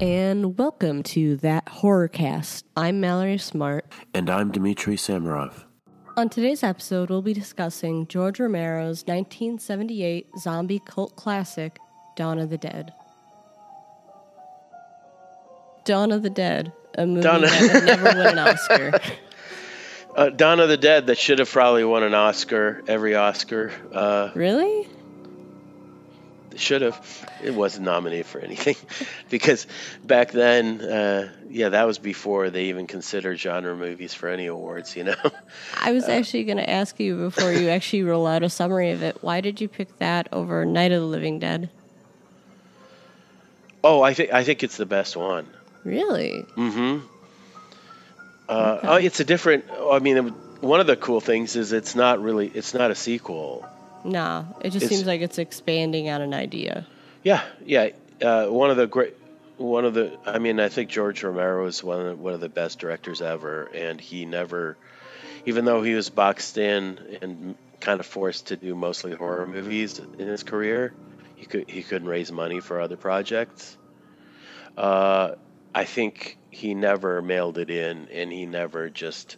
and welcome to That Horrorcast. I'm Mallory Smart. And I'm Dmitry Samarov. On today's episode, we'll be discussing George Romero's 1978 zombie cult classic, Dawn of the Dead. Dawn of the Dead, a movie Dawn that never win an Oscar. Uh, Dawn of the Dead that should have probably won an Oscar, every Oscar. Uh, really? Should have. It wasn't nominated for anything because back then, uh, yeah, that was before they even considered genre movies for any awards. You know. I was actually going to ask you before you actually roll out a summary of it. Why did you pick that over Night of the Living Dead? oh, I think I think it's the best one. Really? Mm-hmm. Uh, oh, it's a different. I mean, one of the cool things is it's not really. It's not a sequel. Nah, it just It's- seems like it's expanding on an idea. Yeah, yeah. Uh, one of the great, one of the. I mean, I think George Romero is one of the, one of the best directors ever, and he never, even though he was boxed in and kind of forced to do mostly horror movies in his career, he could he couldn't raise money for other projects. Uh, I think he never mailed it in, and he never just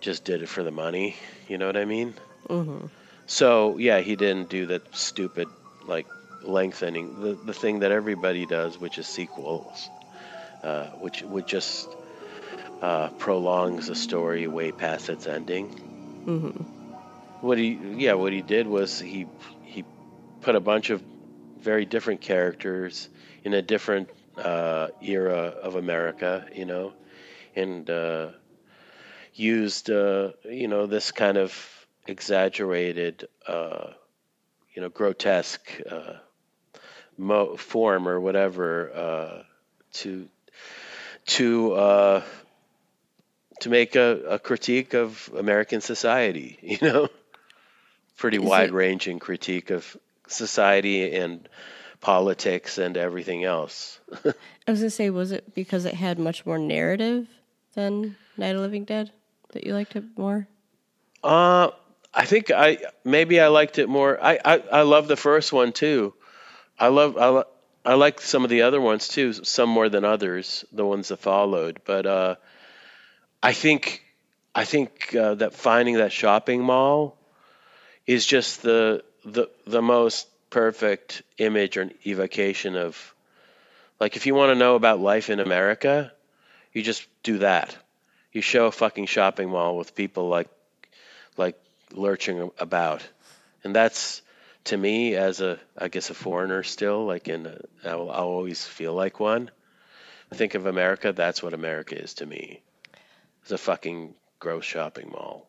just did it for the money. You know what I mean? hmm So yeah, he didn't do that stupid like lengthening the the thing that everybody does, which is sequels, uh, which would just uh, prolongs the story way past its ending. hmm What he yeah, what he did was he he put a bunch of very different characters in a different uh, era of America, you know, and uh, used uh, you know this kind of exaggerated, uh, you know, grotesque uh, mo- form or whatever uh, to to uh, to make a, a critique of American society, you know, pretty wide ranging critique of society and politics and everything else. I was gonna say, was it because it had much more narrative than Night of Living Dead that you liked it more? Uh, I think I maybe I liked it more. I I, I love the first one too. I love I, I like some of the other ones too, some more than others, the ones that followed. But uh, I think I think uh, that finding that shopping mall is just the the the most perfect image or evocation of like if you want to know about life in America, you just do that. You show a fucking shopping mall with people like like lurching about, and that's to me as a I guess a foreigner still like in a, I'll, I'll always feel like one. I think of America. That's what America is to me. It's a fucking gross shopping mall.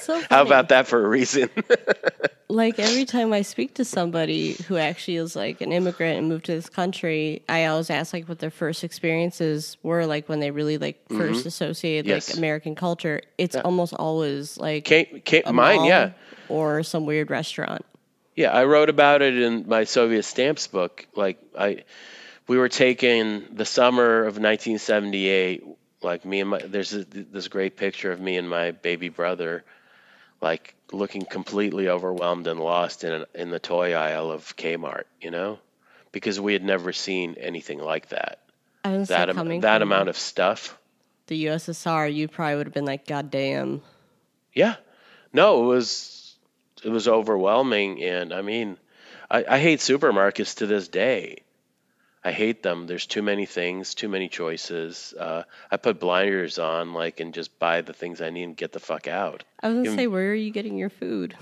So How about that for a reason? like every time I speak to somebody who actually is like an immigrant and moved to this country, I always ask like what their first experiences were like when they really like 1st associated Mm-hmm. Yes. like American culture. It's almost always like came, a mine, yeah. or some weird restaurant. Yeah, I wrote about it in my Soviet stamps book. Like I, we were taking the summer of 1978. Like me and my, there's a, this great picture of me and my baby brother, like looking completely overwhelmed and lost in in the toy aisle of Kmart. You know, because we had never seen anything like that. That am- that amount of stuff. the USSR, you probably would have been like, God damn. Yeah. No, it was it was overwhelming and I mean I, I hate supermarkets to this day. I hate them. There's too many things, too many choices. Uh, I put blinders on like and just buy the things I need and get the fuck out. I was gonna You- say, where are you getting your food?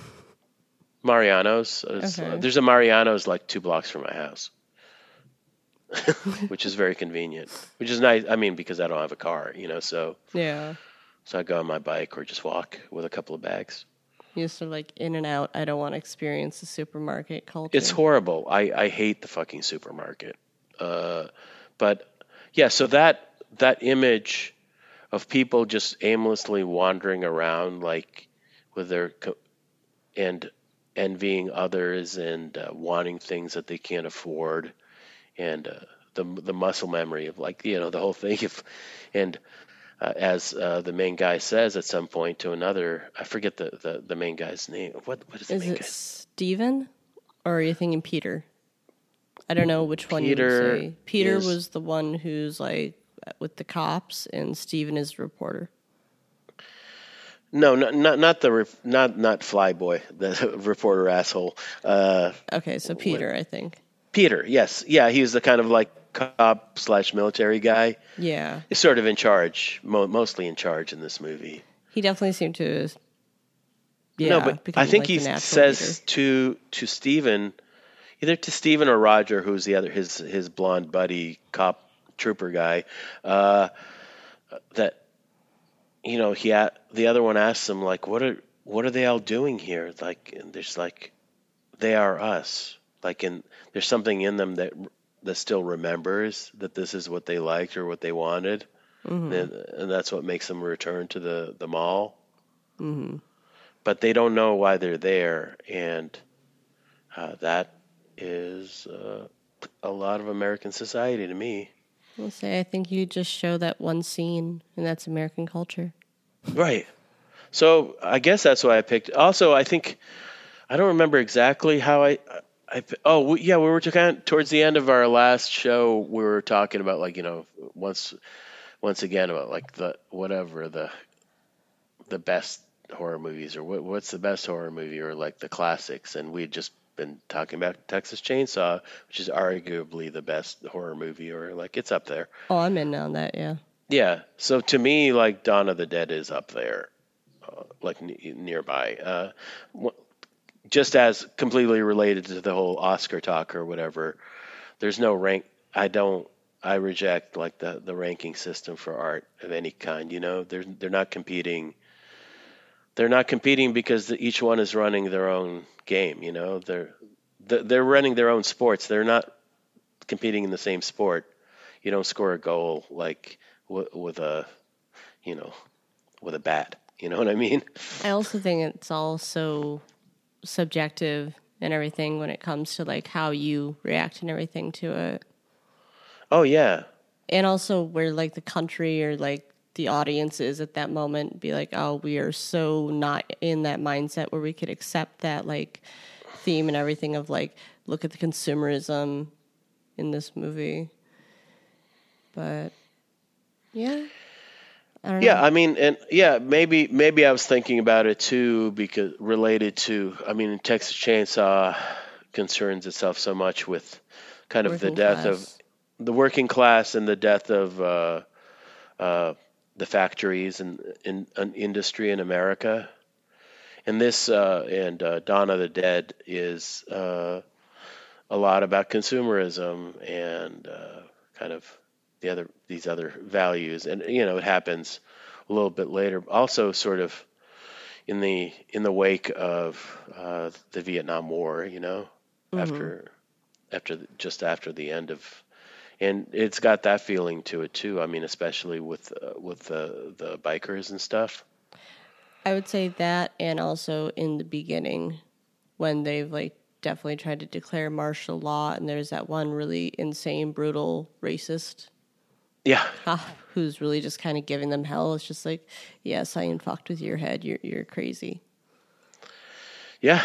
Mariano's. Okay. there's a Mariano's like two blocks from my house. which is very convenient. Which is nice. I mean, because I don't have a car, you know, so Yeah. so I go on my bike or just walk with a couple of bags. You sort of like in and out. I don't want to experience the supermarket culture. It's horrible. I, I hate the fucking supermarket. Uh, but yeah, so that that image of people just aimlessly wandering around, like with their co- and envying others and uh, wanting things that they can't afford, and uh, the the muscle memory of like you know the whole thing. If and uh, as uh, the main guy says at some point to another, I forget the, the, the main guy's name. What what is the Is main it guy's? Steven? Or are you thinking Peter? I don't know which one Peter you say. Peter is- was the one who's like with the cops, and Steven is the reporter. No, not not not the not not Flyboy, the reporter asshole. Uh, Okay, so Peter, I think. Peter, yes, yeah, he was the kind of like cop slash military guy. Yeah, He's sort of in charge, mo- mostly in charge in this movie. he definitely seemed to. Yeah, no, but I think like, he says leader. to to Steven, either to Steven or Roger, who's the other his his blonde buddy cop trooper guy, uh, that you know he the other one asks him like, what are what are they all doing here? Like, and there's like, they are us. Like, and there's something in them that that still remembers that this is what they liked or what they wanted, Mm-hmm. and, and that's what makes them return to the the mall but they don't know why they're there, and uh, that is uh, a lot of American society to me. I'll say I think you just show that one scene, and that's American culture. Right. So I guess that's why I picked. Also, I think I don't remember exactly how I. I oh yeah, we were to kind of, towards the end of our last show. We were talking about like you know once once again about like the whatever the the best horror movies or what, what's the best horror movie or like the classics, and we just been talking about Texas Chainsaw, which is arguably the best horror movie, or like it's up there. Oh, I'm in on that. Yeah. Yeah. So to me, like Dawn of the Dead is up there, uh, like n- nearby. Uh, wh- just as completely related to the whole Oscar talk or whatever. There's no rank. I don't. I reject like the the ranking system for art of any kind. You know, they're they're not competing. They're not competing because each one is running their own game. You know, they're they're running their own sports. They're not competing in the same sport. You don't score a goal like with a, you know, with a bat. You know what I mean? I also think it's all so subjective and everything when it comes to like how you react and everything to it. Oh yeah, And also where like the country or like the audience is at that moment be like, oh, we are so not in that mindset where we could accept that like theme and everything of like look at the consumerism in this movie. But yeah. I yeah. know. I mean, and yeah, maybe maybe I was thinking about it too because related to. I mean, Texas Chainsaw concerns itself so much with kind of the death class. of the working class and the death of uh, uh, the factories and in, in industry in America. And this uh, and uh, Dawn of the Dead is uh, a lot about consumerism and uh, kind of the other these other values. And you know, it happens a little bit later. Also, sort of in the in the wake of uh, the Vietnam War. You know, after after the- just after the end of and it's got that feeling to it too. I mean, especially with uh, with the the bikers and stuff. I would say that, and also in the beginning, when they've like definitely tried to declare martial law, and there's that one really insane, brutal racist Yeah, cop who's really just kind of giving them hell. It's just like, yes, I am fucked with your head. You're you're crazy. yeah.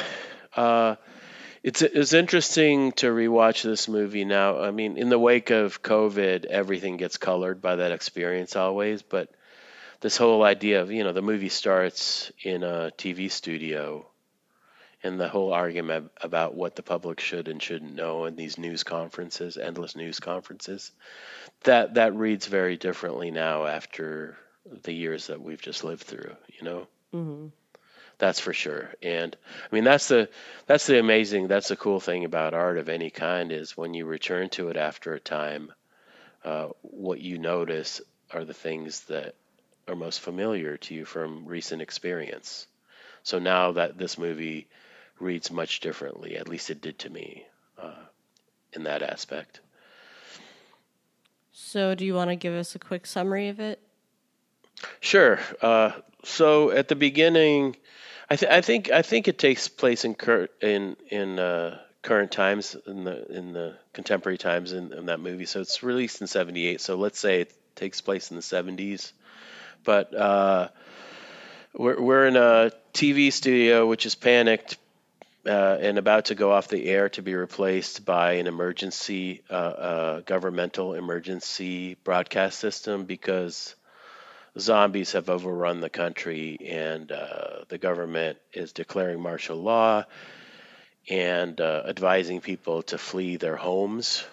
Uh, it's it's interesting to rewatch this movie now. I mean, in the wake of COVID, everything gets colored by that experience always. But this whole idea of you know the movie starts in a TV studio, and the whole argument about what the public should and shouldn't know in these news conferences, endless news conferences, that that reads very differently now after the years that we've just lived through. You know. Mm-hmm. That's for sure. And I mean that's the that's the amazing that's the cool thing about art of any kind is when you return to it after a time, uh, what you notice are the things that are most familiar to you from recent experience. So now that this movie reads much differently, at least it did to me, uh, in that aspect. So, do you want to give us a quick summary of it? Sure. Uh, so at the beginning, I, th- I think I think it takes place in cur- in in uh, current times in the in the contemporary times in, in that movie. So it's released in '78. So let's say it takes place in the '70s. But uh, we're we're in a TV studio which is panicked uh, and about to go off the air to be replaced by an emergency uh, uh, governmental emergency broadcast system because zombies have overrun the country and uh, the government is declaring martial law and uh, advising people to flee their homes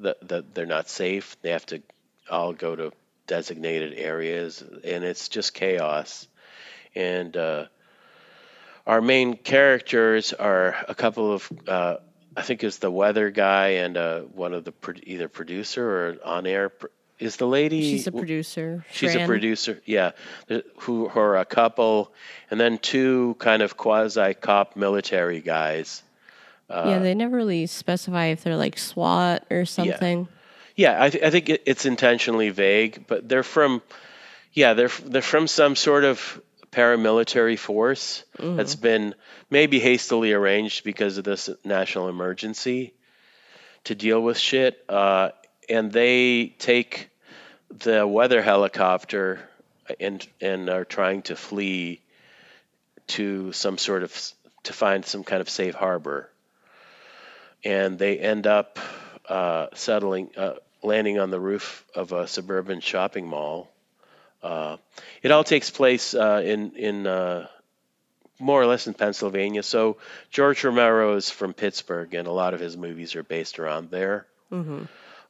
that, that they're not safe they have to all go to designated areas and it's just chaos and uh, our main characters are a couple of uh, I think it's the weather guy and uh, one of the pro- either producer or on air. Pr- is the lady? She's a producer. She's Fran. a producer. Yeah, who, who are a couple, and then two kind of quasi cop military guys. yeah, they never really specify if they're like SWAT or something. Yeah, I, th- I think it, it's intentionally vague, but they're from, yeah, they're they're from some sort of paramilitary force that's been maybe hastily arranged because of this national emergency to deal with shit, uh, and they take the weather helicopter and and are trying to flee to some sort of to find some kind of safe harbor, and they end up uh, settling, uh, landing on the roof of a suburban shopping mall. Uh, it all takes place uh, in in uh, more or less in Pennsylvania. So George Romero is from Pittsburgh, and a lot of his movies are based around there.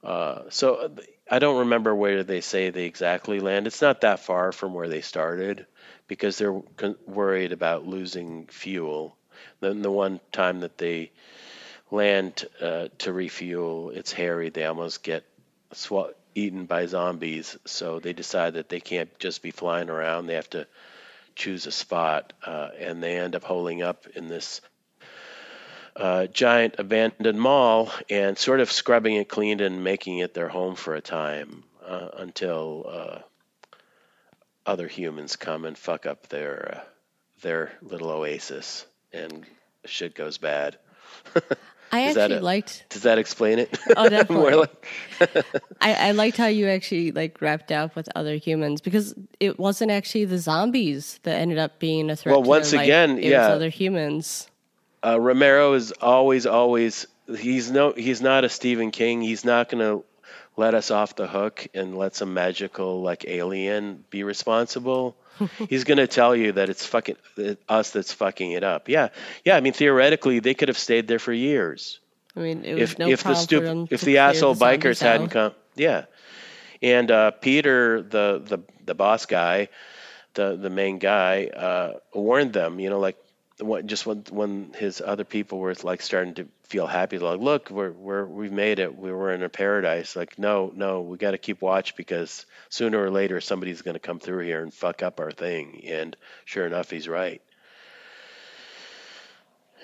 Uh, so I don't remember where they say they exactly land. It's not that far from where they started because they're worried about losing fuel. Then the one time that they land uh, to refuel, it's hairy. They almost get eaten by zombies. So they decide that they can't just be flying around. They have to choose a spot, uh, and they end up holding up in this uh, giant abandoned mall and sort of scrubbing it clean and making it their home for a time uh, until uh, other humans come and fuck up their uh, their little oasis and shit goes bad. I Is actually it? liked. Does that explain it? Oh, definitely. More like- I, I liked how you actually like wrapped up with other humans because it wasn't actually the zombies that ended up being a threat. Well, once their life. again, it yeah. was other humans. Uh, Romero is always, always. He's no. He's not a Stephen King. He's not going to let us off the hook and let some magical like alien be responsible. he's going to tell you that it's fucking it, us that's fucking it up. Yeah, yeah. I mean, theoretically, they could have stayed there for years I mean, if no if the problem for them stupid if the asshole zombies bikers hadn't come. Yeah, and uh, Peter, the the the boss guy, the the main guy, uh, warned them. You know, like what just when when his other people were like starting to feel happy, like, look, we're we're we've made it. We were in a paradise. Like, no, no, we got to keep watch because sooner or later somebody's going to come through here and fuck up our thing. And sure enough, he's right.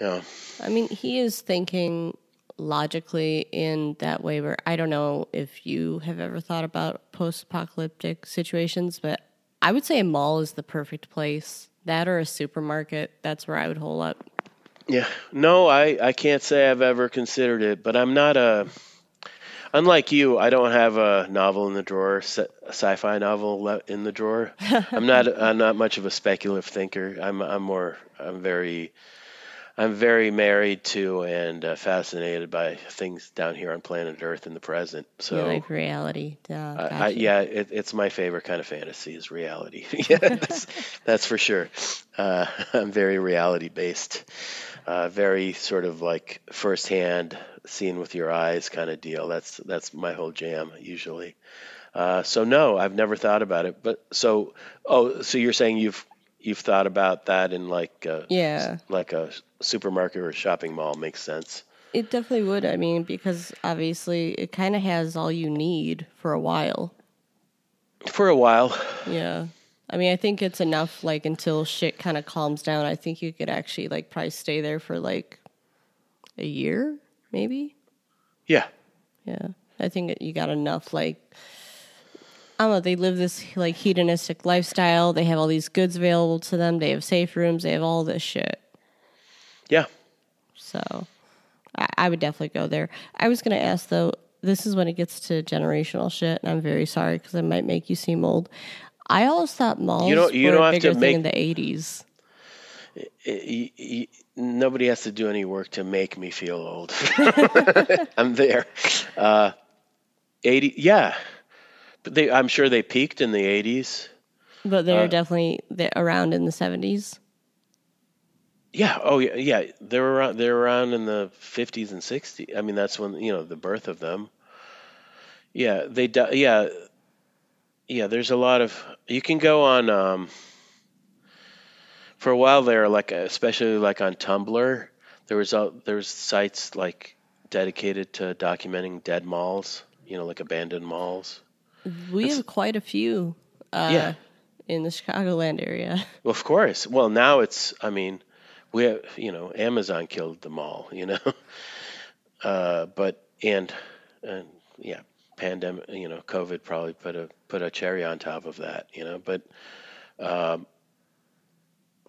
Yeah. I mean, he is thinking logically in that way where I don't know if you have ever thought about post apocalyptic situations, but I would say a mall is the perfect place. That or a supermarket, that's where I would hole up. Yeah, no, I, I can't say I've ever considered it, but I'm not a. Unlike you, I don't have a novel in the drawer, sci-fi novel in the drawer. I'm not. I'm not much of a speculative thinker. I'm. I'm more. I'm very. I'm very married to and uh, fascinated by things down here on planet Earth in the present. So you like reality. Uh, I. I, yeah, it, it's my favorite kind of fantasy is reality. yeah, that's, that's for sure. Uh, I'm very reality based, uh, very sort of like firsthand, seen with your eyes kind of deal. That's that's my whole jam usually. Uh, so no, I've never thought about it. But so oh, so you're saying you've you've thought about that in like a, Yeah. like a supermarket or a shopping mall makes sense. It definitely would. I mean, because obviously it kind of has all you need for a while. For a while, Yeah. I mean, I think it's enough like until shit kind of calms down. I think you could actually like probably stay there for like a year, maybe. yeah. Yeah. I think you got enough like I don't know, they live this like hedonistic lifestyle. They have all these goods available to them. They have safe rooms. They have all this shit. Yeah. So I, I would definitely go there. I was going to ask though, this is when it gets to generational shit, and I'm very sorry because I might make you seem old. I always thought malls You don't- you were don't a have to bigger thing make- in the 80s. y- y- nobody has to do any work to make me feel old. I'm there. Uh, 80, yeah. They, I'm sure they peaked in the 80s. But they're Uh, definitely they around in the 70s. Yeah. Oh, yeah. Yeah. They're around. They were around in the 50s and 60s. I mean, that's when you know the birth of them. Yeah. They. Yeah. Yeah. There's a lot of. You can go on. Um, for a while there, like especially like on Tumblr, there was a, there was sites like dedicated to documenting dead malls. You know, like abandoned malls. We have quite a few uh, Yeah. in the Chicagoland area. Well, of course. Well, now it's. I mean, we have, you know Amazon killed them all. You know, uh, but and and yeah, pandemic. You know, COVID probably put a put a cherry on top of that. You know, but um,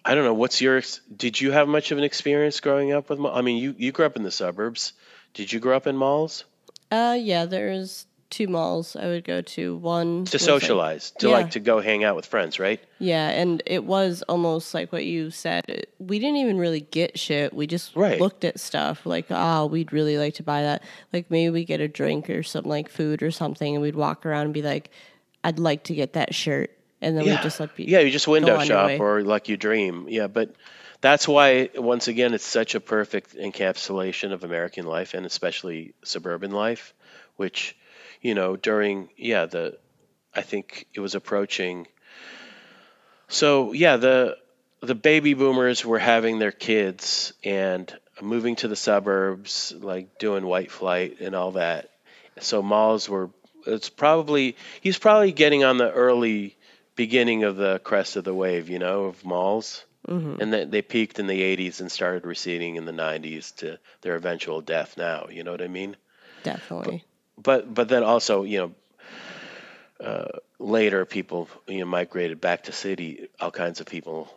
I don't know. What's your? Did you have much of an experience growing up with? I mean, you you grew up in the suburbs. Did you grow up in malls Uh, yeah, there's two malls I would go to. One to was, like- socialize, to Yeah. like to go hang out with friends, right? yeah, and it was almost like what you said. We didn't even really get shit. We just Right. looked at stuff like, oh, we'd really like to buy that. Like maybe we get a drink or some like food or something, and we'd walk around and be like, I'd like to get that shirt, and then yeah. we just like be yeah, you just window shop or like you dream. Yeah, but that's why once again it's such a perfect encapsulation of American life and especially suburban life, which you know during yeah the I think it was approaching. So yeah the the baby boomers were having their kids and moving to the suburbs, like doing white flight and all that. So malls were. It's probably he's probably getting on the early beginning of the crest of the wave, you know, of malls. Mm-hmm. And they peaked in the 80s and started receding in the 90s to their eventual death now, you know what I mean? definitely. But but then also, you know, uh, later people, you know, migrated back to city, all kinds of people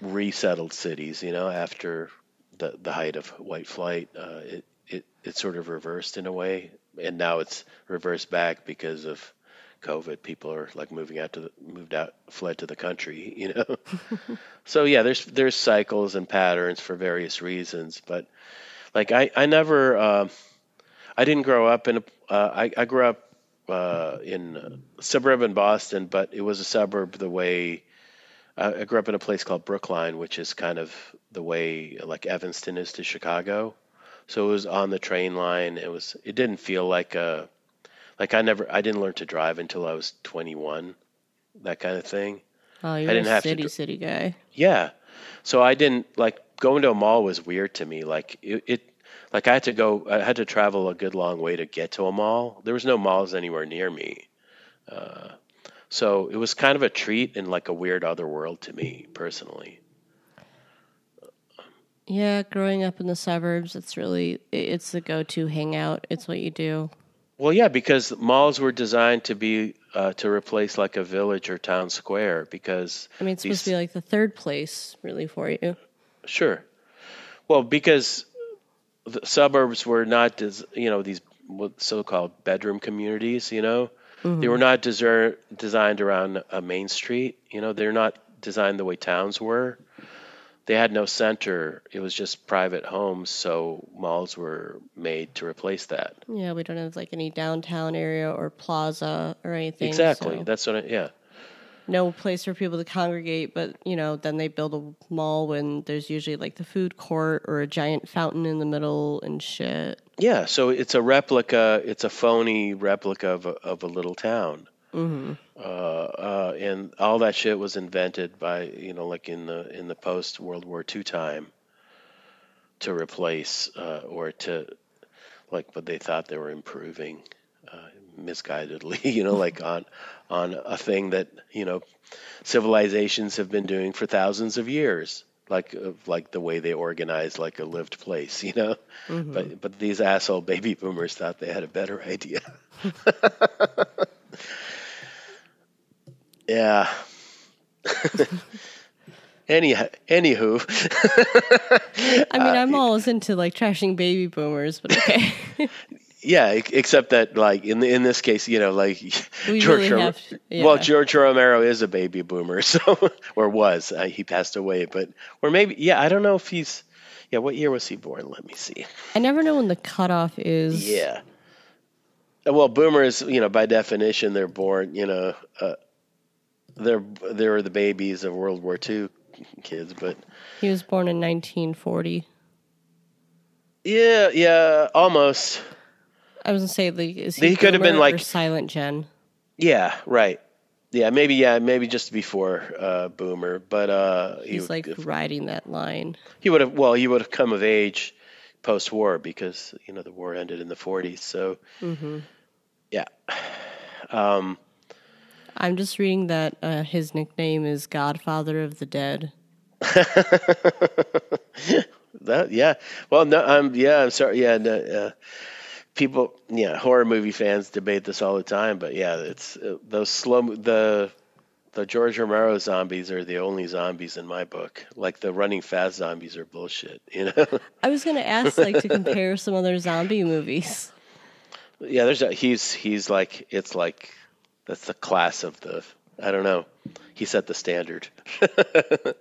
resettled cities, you know, after the the height of white flight, uh, it it it sort of reversed in a way, and now it's reversed back because of COVID. People are like moving out to the, moved out, fled to the country, you know. so yeah, there's there's cycles and patterns for various reasons, but like I I never uh, I didn't grow up in a uh, I I grew up uh, in suburban Boston, but it was a suburb the way I I grew up in a place called Brookline, which is kind of the way like Evanston is to Chicago. So it was on the train line. It was. It didn't feel like a, like I never. I didn't learn to drive until I was 21, that kind of thing. Oh, you're didn't a have to city dr- city guy. Yeah. So I didn't like going to a mall was weird to me. Like it, it like I had to go. I had to travel a good long way to get to a mall. There was no malls anywhere near me. Uh, so it was kind of a treat and like a weird other world to me personally. Yeah, growing up in the suburbs, it's really it's the go-to hangout. It's what you do. Well, yeah, because malls were designed to be uh, to replace like a village or town square. Because I mean, it's supposed to be like the third place, really, for you. Sure. Well, because the suburbs were not, you know, these so-called bedroom communities. You know, they mm-hmm. were not deser- designed around a main street. You know, they're not designed the way towns were. They had no center. It was just private homes. So malls were made to replace that. Yeah, we don't have like any downtown area or plaza or anything. Exactly. so That's what. I, yeah. No place for people to congregate. But you know, then they build a mall when there's usually like the food court or a giant fountain in the middle and shit. Yeah, so it's a replica. It's a phony replica of a, of a little town, mm-hmm. uh, uh, and all that shit was invented by you know, like in the in the post World War II time, to replace uh, or to like, but they thought they were improving, misguidedly, you know, like on on a thing that you know civilizations have been doing for thousands of years like uh, like the way they organize like a lived place you know? But but these asshole baby boomers thought they had a better idea. Yeah. Any, anywho, I mean, I'm always into like trashing baby boomers, but okay. Yeah, except that like in in this case, you know, like We George really to- well. George Romero is a baby boomer, so or was uh, he passed away, but or maybe yeah, I don't know if he's yeah. What year was he born? Let me see. I never know when the cutoff is. Yeah. Uh, Well, boomers, you know, by definition, they're born, you know, uh, they're they're the babies of World War II kids, but He was born in 1940. yeah, yeah, almost. I was gonna say, like, is he, He could have been, like- silent gen? Yeah, right. Yeah, maybe yeah, maybe just before uh, boomer, but uh, he He's would- like riding that line. he would have well, he would have come of age post-war because you know the war ended in the 40s. So yeah, um, I'm just reading that uh, his nickname is Godfather of the Dead. That yeah. Well, no, I'm yeah. I'm sorry. Yeah, no, uh, people. Yeah, horror movie fans debate this all the time, but yeah, it's uh, those slow the the George Romero zombies are the only zombies in my book. Like the running fast zombies are bullshit. You know. I was gonna ask, like, to compare some other zombie movies. yeah, there's a, he's he's like it's like that's the class of the I don't know. He set the standard. I think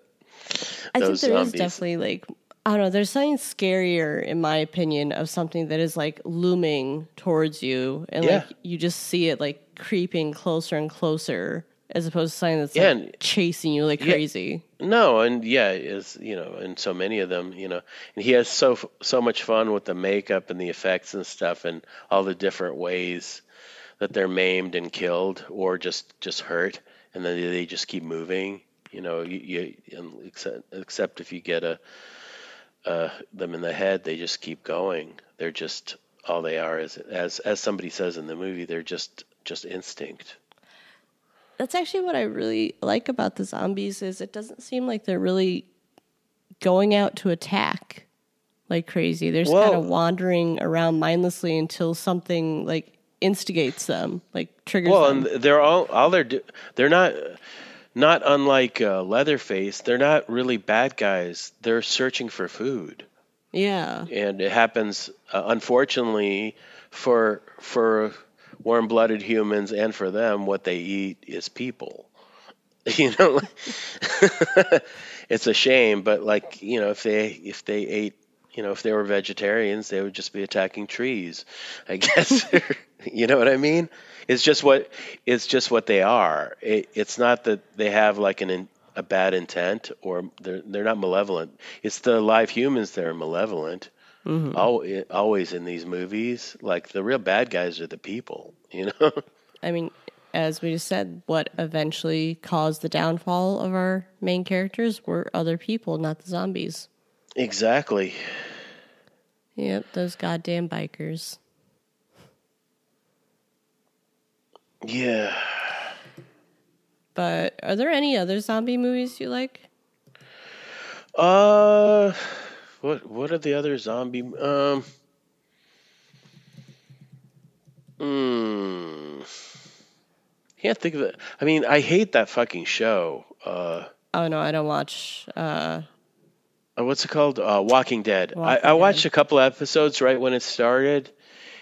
there is zombies. definitely like I don't know. There's something scarier, in my opinion, of something that is like looming towards you, and Yeah. like you just see it like creeping closer and closer, as opposed to something that's Yeah, like and- chasing you like crazy. No, and yeah, is you know, and so many of them, you know, and he has so so much fun with the makeup and the effects and stuff, and all the different ways that they're maimed and killed, or just just hurt, and then they just keep moving. You know, you, you except, except if you get a uh, them in the head, they just keep going. They're just all they are is as as somebody says in the movie, they're just just instinct. That's actually what I really like about the zombies is it doesn't seem like they're really going out to attack like crazy. They're just kind of wandering around mindlessly until something like instigates them, like triggers them. Well, them. and they're all all they're do, they're not not unlike uh, Leatherface. They're not really bad guys. They're searching for food, yeah. and it happens uh, unfortunately for for warm-blooded humans and for them. What they eat is people. You know, it's a shame, but like you know, if they if they ate. You know, if they were vegetarians, they would just be attacking trees. I guess. you know what I mean? It's just what it's just what they are. It, it's not that they have like an in, a bad intent or they're they're not malevolent. It's the live humans that are malevolent. Mm-hmm. Al always in these movies, like the real bad guys are the people. You know. I mean, as we just said, what eventually caused the downfall of our main characters were other people, not the zombies. exactly. Yep, those goddamn bikers. Yeah. But are there any other zombie movies you like? Uh, what what are the other zombie? Um. Hmm. Can't think of it. I mean, I hate that fucking show. Uh, Oh no, I don't watch. Uh, uh, what's it called? Uh, Walking Dead. Walking I, I watched Dead. a couple episodes right when it started,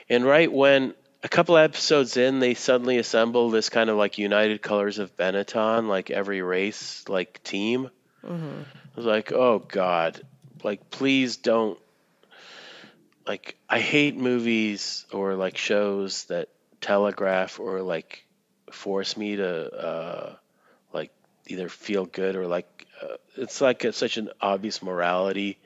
and right when a couple episodes in, they suddenly assemble this kind of like United Colors of Benetton, like every race, like team. Mm-hmm. I was like, oh god, like please don't. Like I hate movies or like shows that telegraph or like force me to uh, like either feel good or like uh, it's like a, such an obvious morality.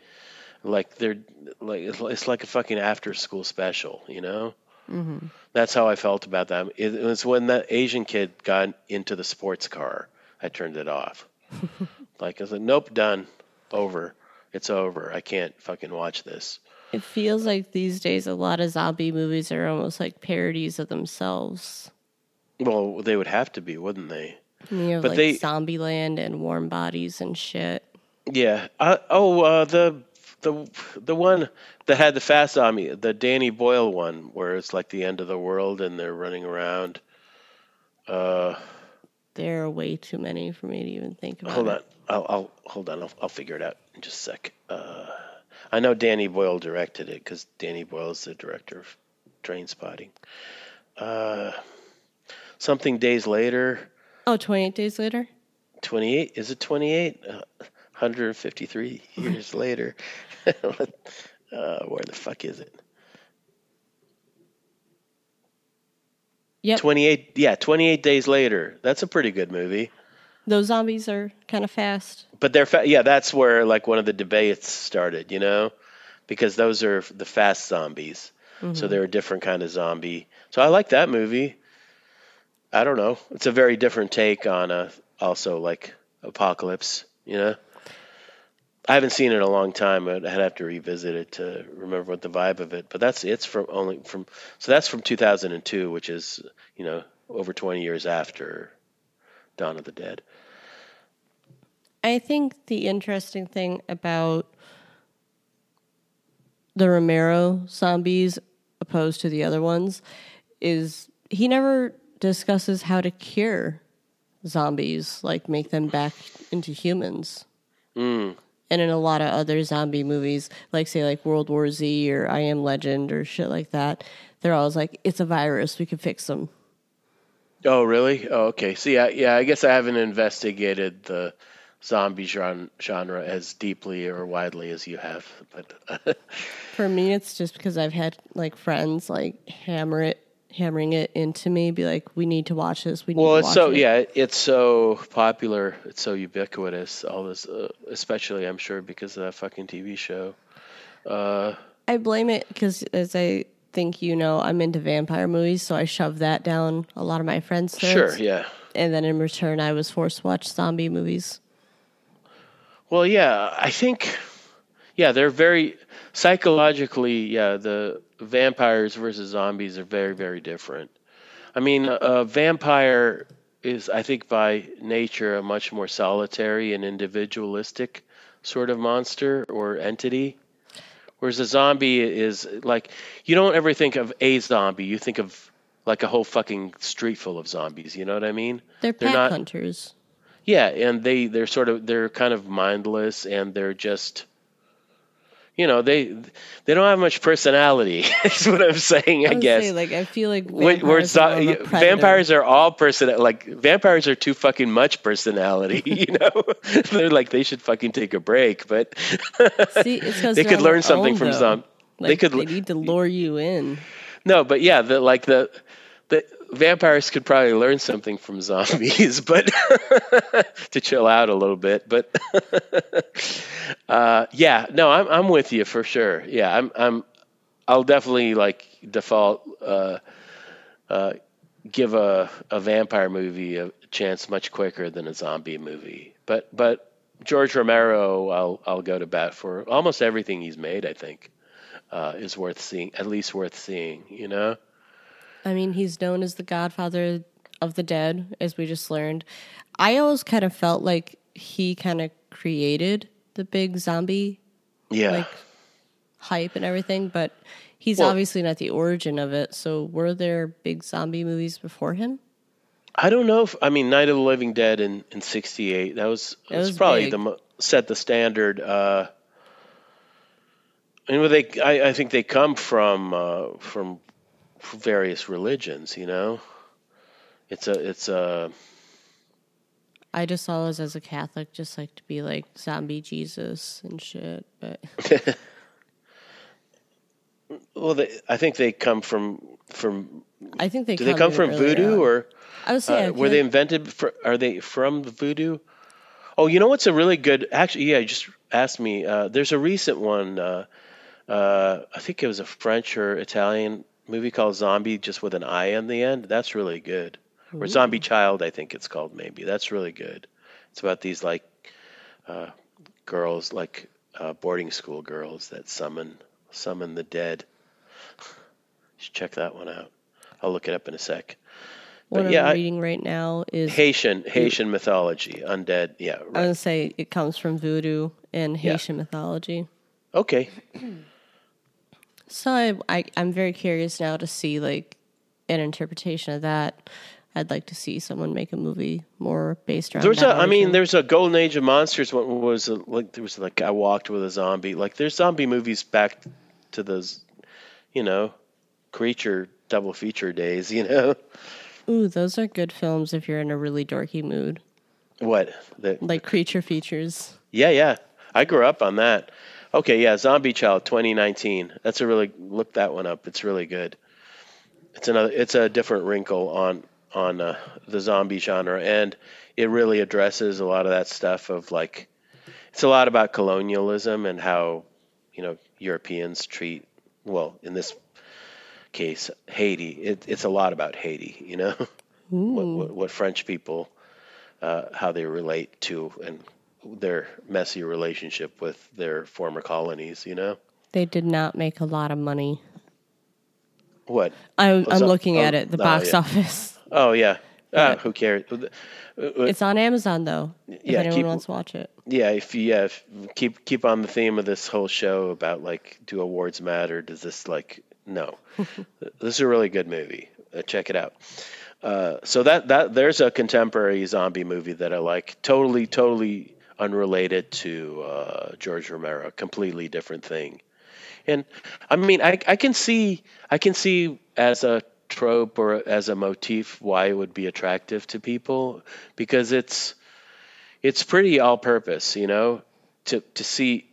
Like they're like it's- it's like a fucking after school special, you know. Mm-hmm. That's how I felt about them. It, it was when that Asian kid got into the sports car, I turned it off. like I said, nope, done, over. It's over. I can't fucking watch this. it feels like these days a lot of zombie movies are almost like parodies of themselves. Well, they would have to be, wouldn't they? You have But like they- Zombieland and Warm Bodies and shit. Yeah. Uh, oh, uh, the the the one that had the fast zombie, the Danny Boyle one, where it's like the end of the world and they're running around. Uh, There are way too many for me to even think about. hold on, I'll, I'll hold on. I'll, I'll figure it out in just a sec. Uh, I know Danny Boyle directed it because Danny Boyle is the director of Trainspotting. Uh, something days later. Oh, 28 days later? 28 is it 28 uh, 153 years later uh, where the fuck is it? Yep. 28 yeah 28 days later. That's a pretty good movie. Those zombies are kind of fast. but they're fa- yeah that's where like one of the debates started you know? Because those are the fast zombies. So they're a different kind of zombie. So i like that movie. I don't know. It's a very different take on a also like apocalypse you know i haven't seen it in a long time i'd I'd have to revisit it to remember what the vibe of it but that's it's from only from so that's from 2002 which is you know over 20 years after dawn of the dead I think the interesting thing about the Romero zombies opposed to the other ones is he never discusses how to cure zombies, like make them back into humans. Hmm. And in a lot of other zombie movies, like say like World War Z or I Am Legend or shit like that, they're always like, "It's a virus, we can fix them." Oh, really? Oh, okay. See, I, yeah, I guess I haven't investigated the zombie genre, genre as deeply or widely as you have, but For me, it's just because I've had like friends like hammer it, hammering it into me, be like, "We need to watch this. We need well, to it's so it." yeah, it's so popular, it's so ubiquitous. All this, uh, especially I'm sure because of that fucking TV show. Uh, I blame it because, as I think you know, I'm into vampire movies, so I shoved that down a lot of my friends' throats. sure, yeah. And then in return, I was forced to watch zombie movies. Well, yeah, I think, yeah, they're very psychologically, yeah, the vampires versus zombies are very, very different. I mean, a vampire is, I think, by nature, a much more solitary and individualistic sort of monster or entity. Whereas a zombie is like, you don't ever think of a zombie, you think of like a whole fucking street full of zombies. You know what I mean? They're They're not- hunters. Yeah, and they they're sort of they're kind of mindless and they're just you know, they they don't have much personality. Is what I'm saying, I, I guess. say, like, I feel like vampires where it's are not- more of a predator. vampires are all person like vampires are too fucking much personality, you know. they're like they should fucking take a break, but See, they could learn something from some Like, they could They need to lure you in. no, but yeah, the like the vampires could probably learn something from zombies, but to chill out a little bit. But uh, yeah, no, I'm I'm with you for sure. Yeah, I'm I'm I'll definitely like default uh, uh, give a a vampire movie a chance much quicker than a zombie movie. But but George Romero, I'll I'll go to bat for almost everything he's made. I think uh, is worth seeing, at least worth seeing. You know. I mean, he's known as the godfather of the dead, as we just learned. I always kind of felt like he kind of created the big zombie Yeah. like hype and everything, but he's Well- obviously not the origin of it. So, were there big zombie movies before him? I don't know if I mean Night of the Living Dead in in '68. That was, It was was probably big. the set the standard. Uh, and well, they I, I think they come from uh, from various religions. You know, it's a it's a I just always, as a Catholic, just like to be like zombie Jesus and shit. But well. They, I think they come from from. I think they Do come they come from voodoo on. or? I would say Uh, were they invented? For, are they from voodoo? Oh, you know what's a really good? Actually, yeah, you just asked me. Uh, there's a recent one. Uh, uh, I think it was a French or Italian movie called Zombi, just with an I on the end. That's really good. Or Zombi Child, I think it's called. Maybe that's really good. It's about these like uh, girls, like uh, boarding school girls that summon summon the dead. Check that one out. I'll look it up in a sec. what but yeah, I'm I- reading right now is Haitian Haitian mythology, undead. Yeah, I right. would say it comes from voodoo and Yeah. Haitian mythology. Okay. So I, I I'm very curious now to see like an interpretation of that. I'd like to see someone make a movie more based around. There's a, I mean, there's a golden age of monsters. What was a, like? There was like I walked with a zombie. Like there's zombie movies back to those, you know, creature double feature days. You know Ooh, those are good films if you're in a really dorky mood. what? The, Like creature features. yeah, yeah. I grew up on that. Okay, yeah, Zombi Child 2019. That's a really look that one up. It's really good. It's another. It's a different wrinkle on on uh, the zombie genre, and it really addresses a lot of that stuff of like. It's a lot about colonialism and how you know Europeans treat. Well, in this case, Haiti. It, it's a lot about Haiti. You know, what, what, what French people, uh, how they relate to and their messy relationship with their former colonies. You know, They did not make a lot of money. what? I, I'm zo- looking oh, at it, the oh, box yeah. office. Oh yeah. Ah, But- who cares? It's on Amazon though. If Yeah, anyone keep- wants to watch it. Yeah, if you yeah, if, keep keep on the theme of this whole show about like do awards matter? Does this like no? this is a really good movie. Uh, check it out. Uh, so that that there's a contemporary zombie movie that I like. Totally, totally unrelated to uh, George Romero. Completely different thing. And I mean, I I can see I can see as a trope or as a motif why it would be attractive to people because it's it's pretty all purpose, you know, to to see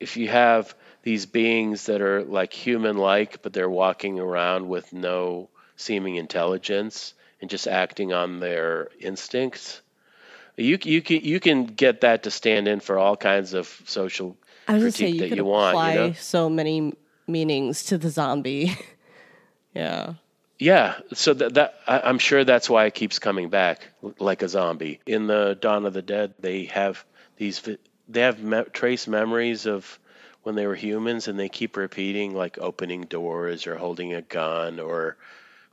if you have these beings that are like human like but they're walking around with no seeming intelligence and just acting on their instincts. You you can you can get that to stand in for all kinds of social I was gonna say critique you that could you want, apply you know? so many meanings to the zombie. yeah. Yeah, so that, that I, I'm sure that's why it keeps coming back like a zombie. In the Dawn of the Dead, they have these they have me- trace memories of when they were humans, and they keep repeating like opening doors or holding a gun or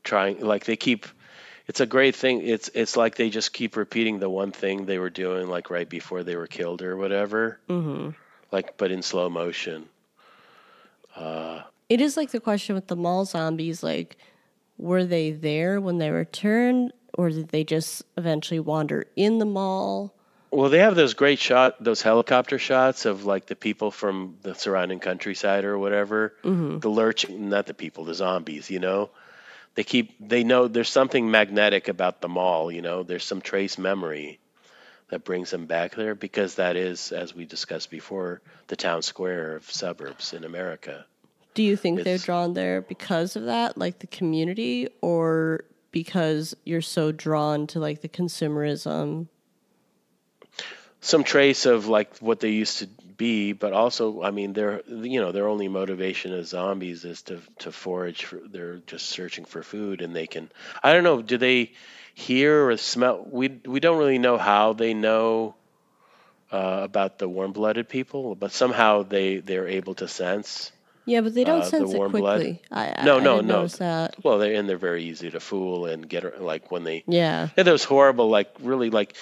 trying like they keep. It's a great thing. It's it's like they just keep repeating the one thing they were doing like right before they were killed or whatever. Mm-hmm. Like, but in slow motion. It is like the question with the mall zombies, like were they there when they returned or did they just eventually wander in the mall? Well, they have those great shot, those helicopter shots of like the people from the surrounding countryside or whatever, the lurching, not the people, the zombies. You know, they keep, they know there's something magnetic about the mall. You know, there's some trace memory that brings them back there because that is, as we discussed before, the town square of suburbs in America. Do you think they're drawn there because of that, like the community, or because you're so drawn to like the consumerism? some trace of like what they used to be, but also, I mean, their you know their only motivation as zombies is to to forage. For, they're just searching for food, and they can. I don't know. Do they hear or smell? We we don't really know how they know uh, about the warm-blooded people, but somehow they they're able to sense. Yeah, but they don't Uh, the sense it warm blood? quickly. I, I, No, I no, didn't no. that. Well, they and they're very easy to fool and get like when they Yeah, Yeah, those horrible, like really, like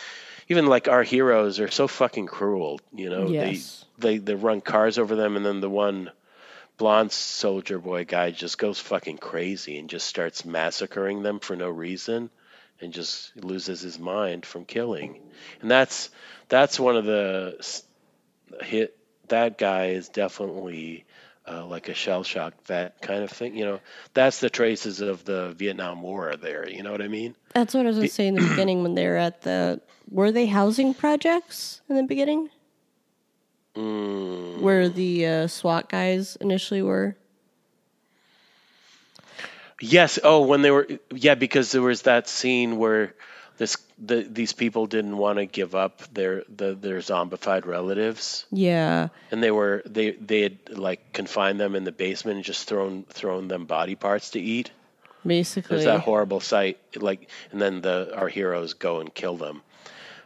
even like our heroes are so fucking cruel. You know, Yes. they they they run cars over them, and then the one blonde soldier boy guy just goes fucking crazy and just starts massacring them for no reason, and just loses his mind from killing. And that's that's one of the hit. That guy is definitely. Uh, like a shell shock that kind of thing, you know. That's the traces of the Vietnam War there. You know what I mean? that's what I was gonna say in the beginning when they were at the. Were they housing projects in the beginning? Mm. Where the uh, SWAT guys initially were. Yes. Oh, when they were yeah, because there was that scene where this the these people didn't want to give up their the, their zombified relatives, Yeah, and they were they they had like confined them in the basement and just thrown thrown them body parts to eat. basically. There's that horrible sight, like, and then the our heroes go and kill them.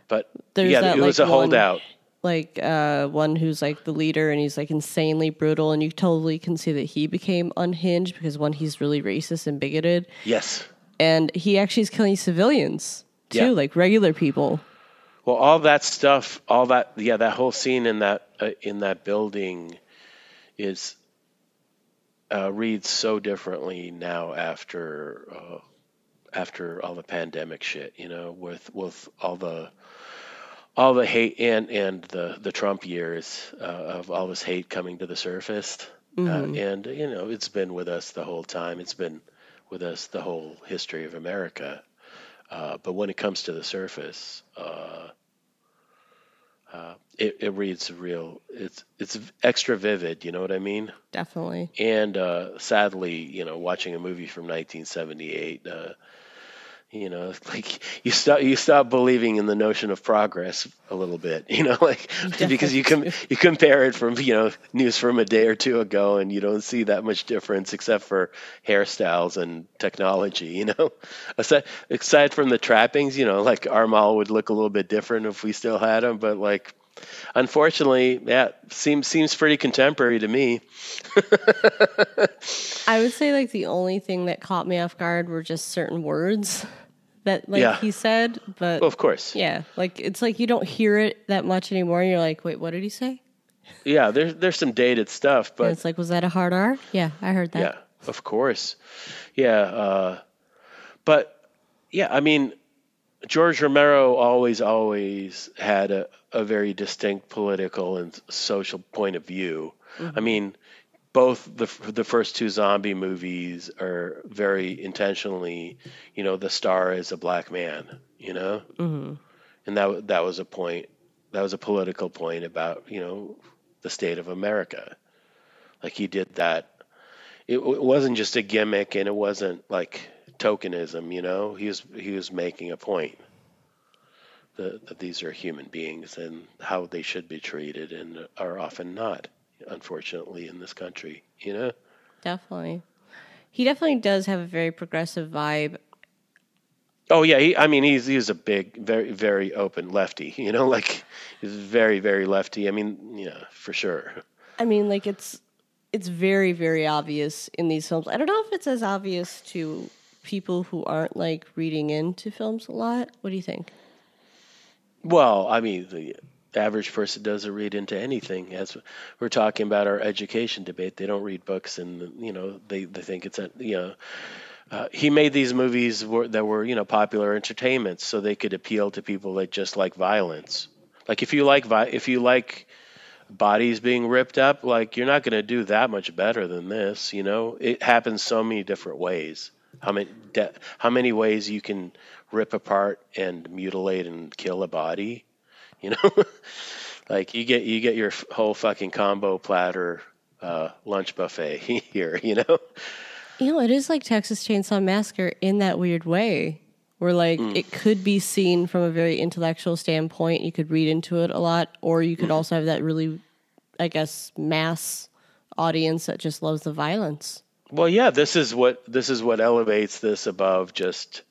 But There's yeah, that, it was like, a one- holdout. like uh, one who's like the leader and he's like insanely brutal and you totally can see that he became unhinged because one he's really racist and bigoted Yes. and he actually is killing civilians too Yeah. like regular people Well, all that stuff, all that, yeah, that whole scene in that uh, in that building is uh, reads so differently now after uh, after all the pandemic shit, you know, with with all the all the hate and and the the Trump years uh, of all this hate coming to the surface. Uh, and you know, it's been with us the whole time. It's been with us the whole history of America. Uh, but when it comes to the surface, uh, uh, it, it reads real. It's it's extra vivid. You know what I mean? Definitely. And uh, sadly, you know, watching a movie from 1978, uh, you know, like you stop you stop believing in the notion of progress a little bit. You know, like because you com- you compare it from you know news from a day or two ago, and you don't see that much difference except for hairstyles and technology. You know, aside aside from the trappings, you know, like our mall would look a little bit different if we still had them, but like unfortunately, yeah, seems seems pretty contemporary to me. I would say like the only thing that caught me off guard were just certain words that like Yeah. he said, but Well, of course, yeah, like it's like you don't hear it that much anymore. You're like, wait, what did he say? yeah. There's there's some dated stuff, And but it's like, was that a hard R? Yeah, I heard that. Yeah, of course. Yeah, uh, but yeah, I mean, George Romero always, always had a, a very distinct political and social point of view. I mean, both the the first two zombie movies are very intentionally, you know, the star is a black man, you know, mm-hmm. and that that was a point, that was a political point about you know the state of America. Like he did that it, it wasn't just a gimmick and it wasn't like tokenism you know he was he was making a point that, that these are human beings and how they should be treated and are often not unfortunately in this country you know Definitely. He definitely does have a very progressive vibe. oh yeah he, i mean he's he's a big very very open lefty you know like he's very very lefty i mean yeah for sure I mean, like it's it's very very obvious in these films. I don't know if it's as obvious to people who aren't like reading into films a lot. What do you think? Well, I mean, the average person doesn't read into anything. As we're talking about our education debate, they don't read books, and you know, they they think it's a you know. Uh, he made these movies were, that were, you know, popular entertainments, so they could appeal to people that just like violence. Like if you like vi- if you like bodies being ripped up, like you're not going to do that much better than this. You know, it happens so many different ways. How many de- how many ways you can rip apart and mutilate and kill a body? You know, like you get you get your whole fucking combo platter uh, lunch buffet here. You know, You know, it is like Texas Chainsaw Massacre in that weird way, where like it could be seen from a very intellectual standpoint. You could read into it a lot, or you could also have that really, I guess, mass audience that just loves the violence. Well, yeah, this is what this is what elevates this above just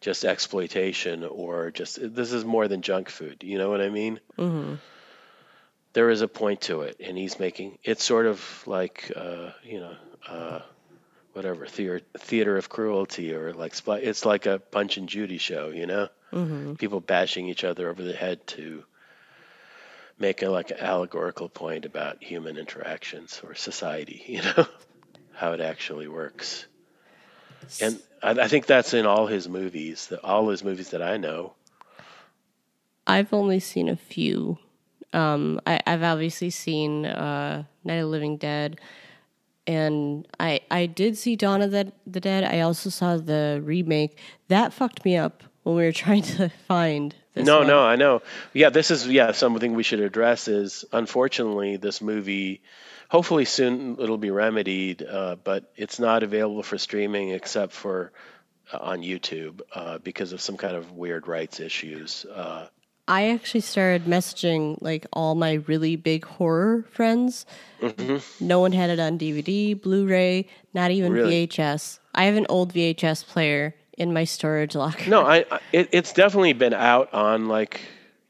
just exploitation or just this is more than junk food. You know what I mean? Mm-hmm. is a point to it, and he's making it's sort of like uh, you know uh, whatever theater theater of cruelty or like it's like a Punch and Judy show. You know, mm-hmm. people bashing each other over the head to make a like an allegorical point about human interactions or society. You know how it actually works. And I, I think that's in all his movies, the, all his movies that I know. I've only seen a few. Um, I, I've obviously seen uh, Night of the Living Dead, and I I did see Dawn of the, the Dead. I also saw the remake. That fucked me up when we were trying to find. This no, one. no, I know. Yeah, this is yeah something we should address. Is unfortunately this movie. Hopefully soon it'll be remedied, uh, but it's not available for streaming except for uh, on YouTube uh, because of some kind of weird rights issues. Uh, I actually started messaging like all my really big horror friends. Mm-hmm. No one had it on DVD, Blu-ray, not even Really? VHS. I have an old VHS player in my storage locker. No, I, I it, it's definitely been out on like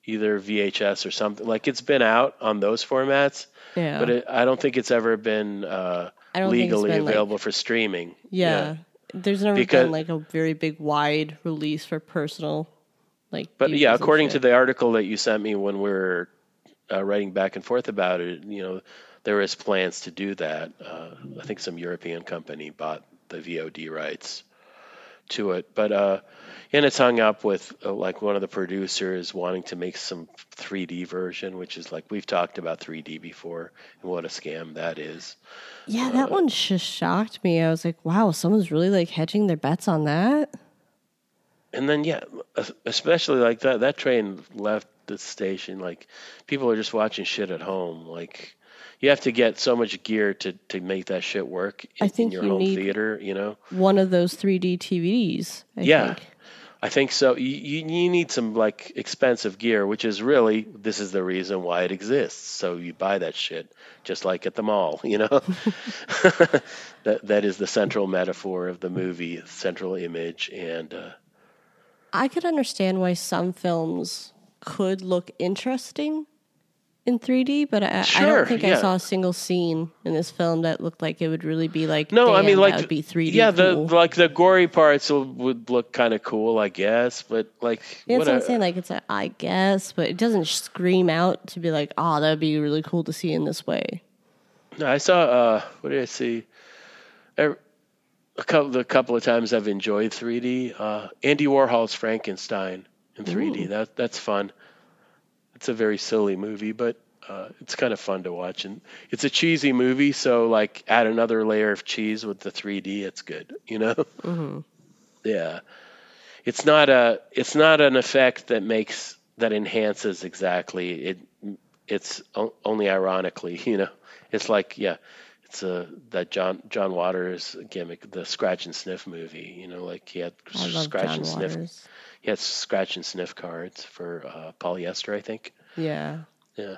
either VHS or something. Like it's been out on those formats, Yeah. but it, I don't think it's ever been uh, I don't think it's legally been, like- available for streaming. Yeah. There's never Because- been like a very big wide release for personal like But yeah, according to the article that you sent me when we were uh, writing back and forth about it, you know, there is plans to do that. Uh, I think some European company bought the VOD rights to it, but uh, and it's hung up with uh, like one of the producers wanting to make some 3D version, which is like we've talked about 3D before and what a scam that is. Yeah, that one just shocked me. I was like, wow, someone's really like hedging their bets on that. And then yeah, especially like that that train left the station like people are just watching shit at home like you have to get so much gear to, to make that shit work in, I think in your you home need- theater, you know? One of those 3D TVs. I Yeah. think. I think so. You, you need some like expensive gear, which is really this is the reason why it exists. So you buy that shit just like at the mall, you know. that that is the central metaphor of the movie, central image, and uh, I could understand why some films could look interesting in 3D, but I, I don't think I saw a single scene in this film that looked like it would really be like. no, I mean like that would be 3D. Yeah, cool. the like the gory parts will, would look kind of cool, I guess, but like Yeah, what that's what I'm saying. Like it's a, I guess, but it doesn't scream out to be like, oh, that'd be really cool to see in this way. No, I saw. Uh, what did I see? Er- A couple, the couple of times I've enjoyed 3D. Uh, Andy Warhol's Frankenstein in 3D. That that's fun. It's a very silly movie, but uh, it's kind of fun to watch. And it's a cheesy movie, so like add another layer of cheese with the 3D. It's good, you know. Yeah, it's not a. It's not an effect that makes that enhances exactly. It it's o- only ironically, you know. It's like yeah, it's a that John John Waters gimmick, the scratch and sniff movie. You know, like he had scratch John and sniff. He had scratch and sniff cards for uh, polyester, I think. Yeah. Yeah.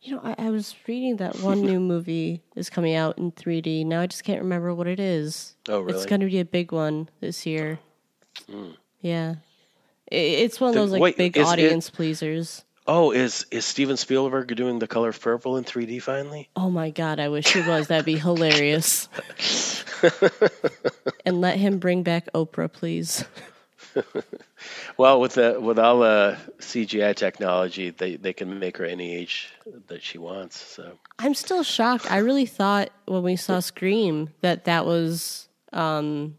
You know, I, I was reading that one new movie is coming out in 3D. Now I just can't remember what it is. Oh, really? It's going to be a big one this year. Yeah. I- It's one of The- those like wait, big is it- audience pleasers. Oh, is is Steven Spielberg doing The Color of Purple in 3D finally? Oh my god, I wish he was. That'd be hilarious. and let him bring back Oprah, please. Well, with the with all the CGI technology, they they can make her any age that she wants. So I'm still shocked. I really thought when we saw Scream that that was um,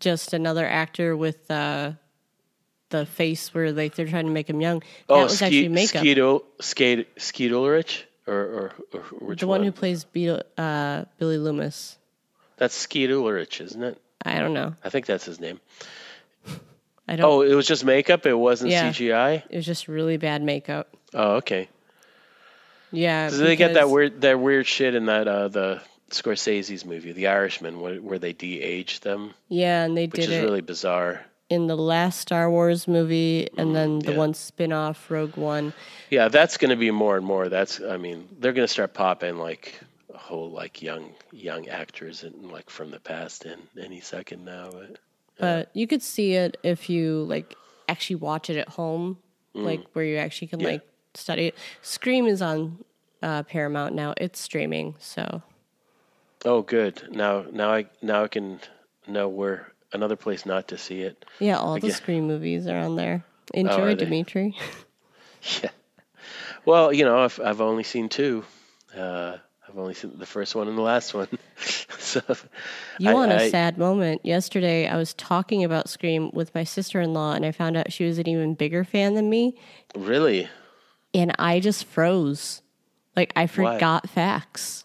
just another actor with uh, the face where like they're trying to make him young. That oh, was Skeet, actually makeup. Skeet, Skeet, Skeet Ulrich, or, or, or which the one who plays Beetle, uh, Billy Loomis. That's Skeet Ulrich, isn't it? I don't know. I think that's his name. I don't. Oh, it was just makeup. It wasn't Yeah. CGI. It was just really bad makeup. Oh, okay. Yeah, So they get that weird that weird shit in that uh, the Scorsese's movie, The Irishman, where, where they de-aged them, Yeah, and they did. which did is it really bizarre. in the last Star Wars movie, and then the yeah. one spin off, Rogue One. Yeah, that's going to be more and more. That's I mean, they're going to start popping like a whole like young young actors and like from the past in any second now. But But you could see it if you like actually watch it at home, like where you actually can Mm. Yeah. like study it. Scream is on uh, Paramount now; it's streaming. So oh, good. Now now I now I can know where another place not to see it. yeah, all the Scream movies are on there. Enjoy, they? Dimitri. Yeah. Well, you know, I've I've only seen two. Uh, I've only seen the first one and the last one. so You I- want a I- sad moment? Yesterday, I was talking about Scream with my sister in law, and I found out she was an even bigger fan than me, really and I just froze. Like I forgot facts.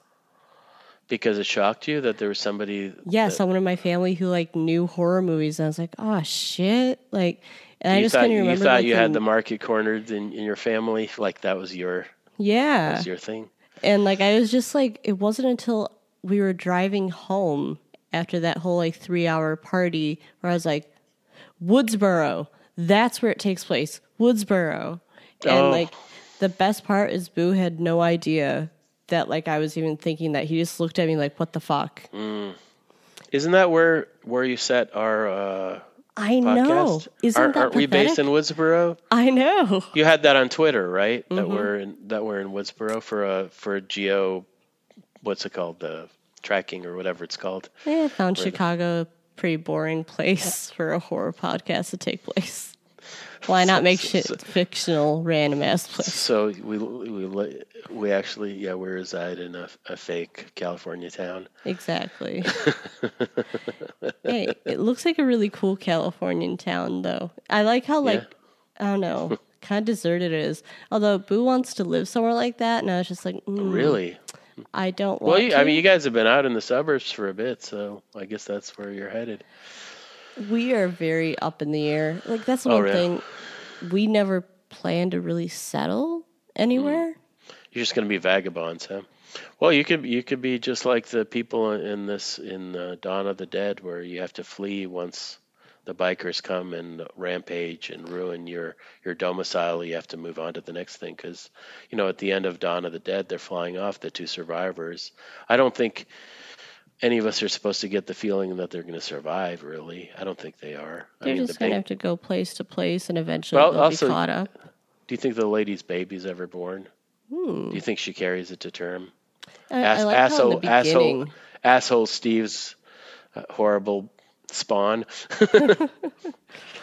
because it shocked you that there was somebody. Yeah, that- someone in my family who like knew horror movies, and I was like, "Oh shit!" Like, and I just thought, couldn't remember. you thought like, you had the the market cornered in, in your family, like that was your yeah, that was your thing. And like I was just like, it wasn't until we were driving home after that whole like three hour party where I was like, Woodsboro, that's where it takes place, Woodsboro, and Oh. like the best part is Boo had no idea that like I was even thinking that he just looked at me like, "What the fuck." Isn't that where where you set our uh, I know. Isn't aren't, that aren't we based in Woodsboro? I know. You had that on Twitter, right? That Mm-hmm. we're in, that we're in Woodsboro for a for a geo, what's it called, the tracking or whatever it's called. Yeah, I found Chicago a pretty boring place for a horror podcast to take place. Why not make shit fictional, random ass place? So we we we actually yeah we reside in a, a fake California town. Exactly. hey, it looks like a really cool Californian town, though. I like how like I don't know, kind of deserted it is. Although Boo wants to live somewhere like that, and I was just like, mm, Really? I don't want. Well, you. I mean, you guys have been out in the suburbs for a bit, so I guess that's where you're headed. We are very up in the air. Like that's one Oh, thing. We never plan to really settle anywhere. You're just going to be vagabonds, huh? Well, you could you could be just like the people in this in uh, Dawn of the Dead, where you have to flee once the bikers come and rampage and ruin your your domicile. You have to move on to the next thing because you know at the end of Dawn of the Dead, they're flying off the two survivors. I don't think any of us are supposed to get the feeling that they're going to survive. Really, I don't think they are. They're mean, just the gonna have to go place to place, and eventually Well, they'll also- be caught up. do you think the lady's baby's ever born? Do you think she carries it to term? I, Ass, I like asshole, the asshole, asshole Steve's uh, horrible spawn.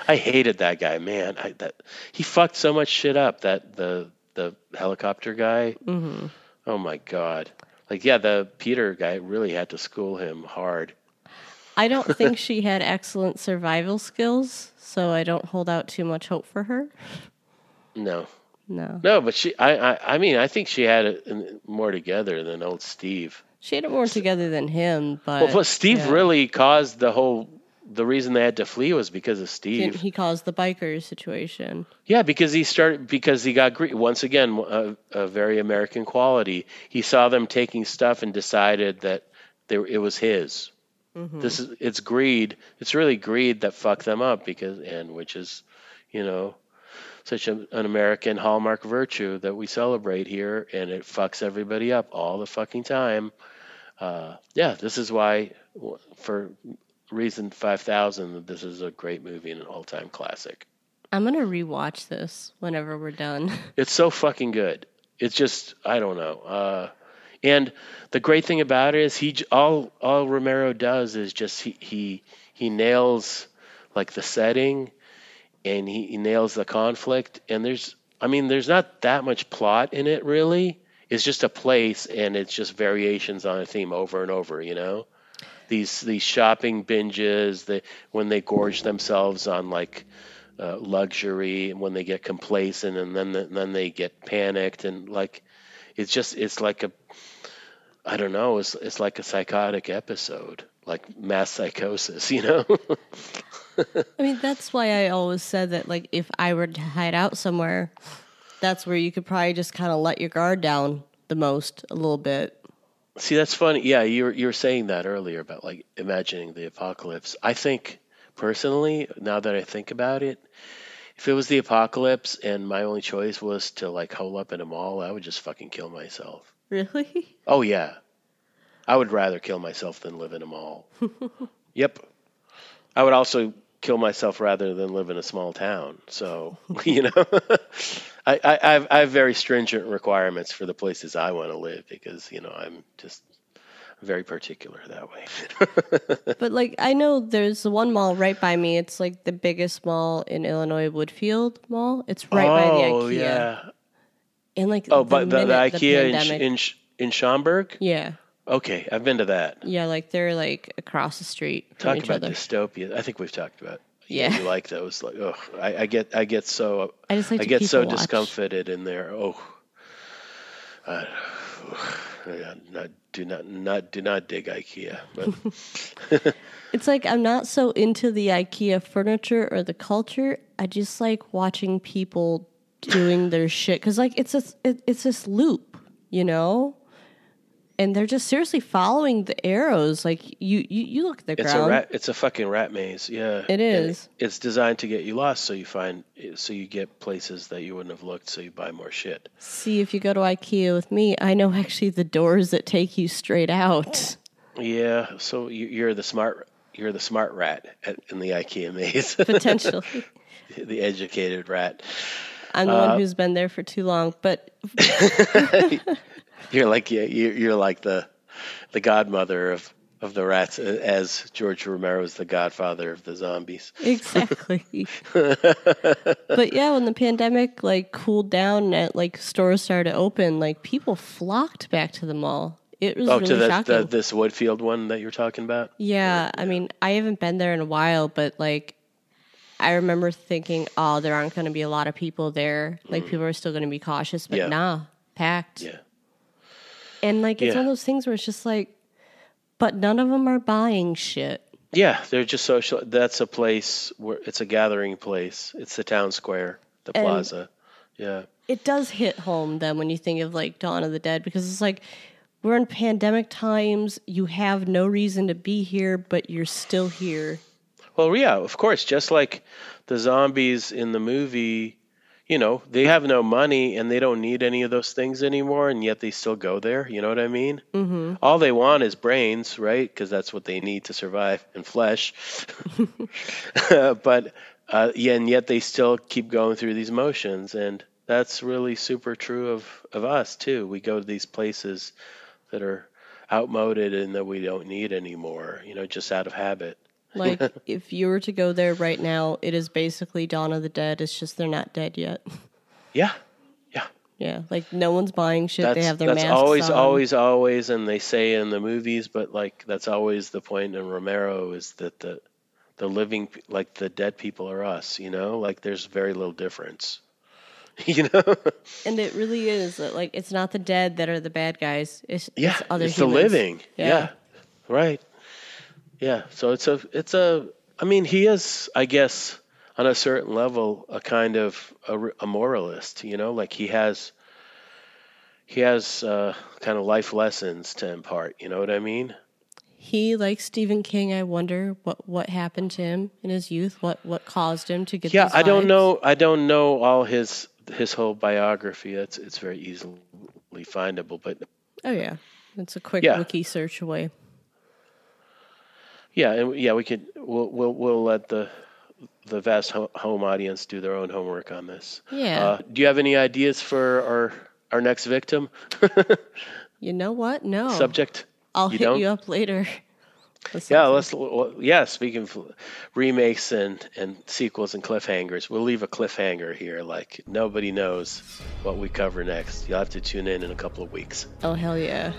I hated that guy, man. I, that he fucked so much shit up. That the the helicopter guy. Mm-hmm. Oh my god! Like yeah, the Peter guy really had to school him hard. I don't think she had excellent survival skills, so I don't hold out too much hope for her. No, No, no, but she. I. I, I mean, I think she had it more together than old Steve. she had it more together than him, but Well, plus Steve yeah. really caused the whole. The reason they had to flee was because of Steve. he caused the biker situation. Yeah, because he started because he got greedy. Once again, a, a very American quality. He saw them taking stuff and decided that there it was his. This is it's greed. It's really greed that fucked them up because and which is, you know, such a, an American hallmark virtue that we celebrate here, and it fucks everybody up all the fucking time. Uh, yeah, this is why, for reason five thousand, this is a great movie and an all-time classic. I'm gonna rewatch this whenever we're done. It's so fucking good. It's just I don't know. Uh, and the great thing about it is he all all Romero does is just he he he nails like the setting and he, he nails the conflict and there's I mean there's not that much plot in it really. It's just a place and it's just variations on a theme over and over, you know? These these shopping binges, they when they gorge themselves on like uh, luxury and when they get complacent and then then they get panicked and like it's just it's like a I don't know it's it's like a psychotic episode like mass psychosis you know I mean, that's why I always said that, like, if I were to hide out somewhere, that's where you could probably just kind of let your guard down the most a little bit. See that's funny yeah you were you were saying that earlier about like imagining the apocalypse I think personally now that I think about it if it was the apocalypse and my only choice was to like hole up in a mall I would just fucking kill myself Really? Oh yeah. I would rather kill myself than live in a mall. yep. I would also kill myself rather than live in a small town. So, you know, I, I, I, have, I have very stringent requirements for the places I want to live because, you know, I'm just very particular that way. But, like, I know there's one mall right by me. It's like the biggest mall in Illinois, Woodfield Mall. It's right by the oh, IKEA. yeah. And, like, Oh, but the, the IKEA in, pandemic- in, Sh- in Schaumburg? yeah. Okay, I've been to that. Yeah, like, they're, like, across the street from Talk each about other. dystopia. I think we've talked about. Yeah. you like those. Like, oh, I, I get, I get so, I just like I to get keep so a watch. discomfited in there. Oh, I, not, do not, not, do not dig IKEA. But It's like I'm not so into the IKEA furniture or the culture. I just like watching people doing their shit because like it's a it, it's this loop, you know, and they're just seriously following the arrows. Like you you, you look at the it's ground. a rat. It's a fucking rat maze. Yeah, it is. And it's designed to get you lost, so you find, so you get places that you wouldn't have looked, so you buy more shit. See if you go to IKEA with me, I know actually the doors that take you straight out. Yeah. So you, you're the smart, you're the smart rat at, in the IKEA maze, Potentially, the educated rat. I'm the Uh, one who's been there for too long. But You're like yeah, you- you're like the the godmother of of the rats, uh, as George Romero is the godfather of the zombies. Exactly. but yeah, when the pandemic like cooled down and like stores started to open, like people flocked back to the mall. It was Oh, really to the, shocking. the this Woodfield one that you're talking about. yeah, I mean, I haven't been there in a while, but like I remember thinking, oh, there aren't going to be a lot of people there. Like people are still going to be cautious, but Mm. Yeah. nah, packed. Yeah. And like it's Yeah. one of those things where it's just like, but none of them are buying shit. Yeah, they're just social. That's a place where it's a gathering place. It's the town square, the And- plaza. Yeah. it does hit home then when you think of like Dawn of the Dead because it's like we're in pandemic times. You have no reason to be here, but you're still here. Well, yeah, of course. Just like the zombies in the movie, you know, they have no money and they don't need any of those things anymore, and yet they still go there. You know what I mean? Mm-hmm. All they want is brains, right? Because that's what they need to survive, and flesh. but uh, yeah, and yet they still keep going through these motions, and that's really super true of of us too. We go to these places that are outmoded and that we don't need anymore. You know, just out of habit. Like if you were to go there right now, it is basically Dawn of the Dead. It's just they're not dead yet. Yeah, yeah. yeah, like no one's buying shit. That's they have their that's masks always on. always always, and they say in the movies, but like that's always the point in Romero is that the the living like the dead people are us. You know, like there's very little difference. you know, and it really is uh, like it's not the dead that are the bad guys. It's, yeah, it's other it's the living. Yeah. yeah, right. Yeah, so it's a it's a. I mean, he is, I guess, on a certain level, a kind of a, a moralist. You know, like he has he has uh, kind of life lessons to impart. You know what I mean? He, like Stephen King, I wonder what what happened to him in his youth. What what caused him to get? Yeah, I don't know. I don't know all his his whole biography. It's it's very easily findable, but Oh yeah, it's a quick Yeah. wiki search away. Yeah, and yeah, we could we'll we'll, we'll let the the vast home audience do their own homework on this. Yeah. Uh, do you have any ideas for our our next victim You know what? No, subject? I'll you hit don't? you up later. Yeah, let's. well, Yeah, speaking of remakes and and sequels and cliffhangers, we'll leave a cliffhanger here. Like nobody knows what we cover next. You'll have to tune in in a couple of weeks. Oh hell yeah!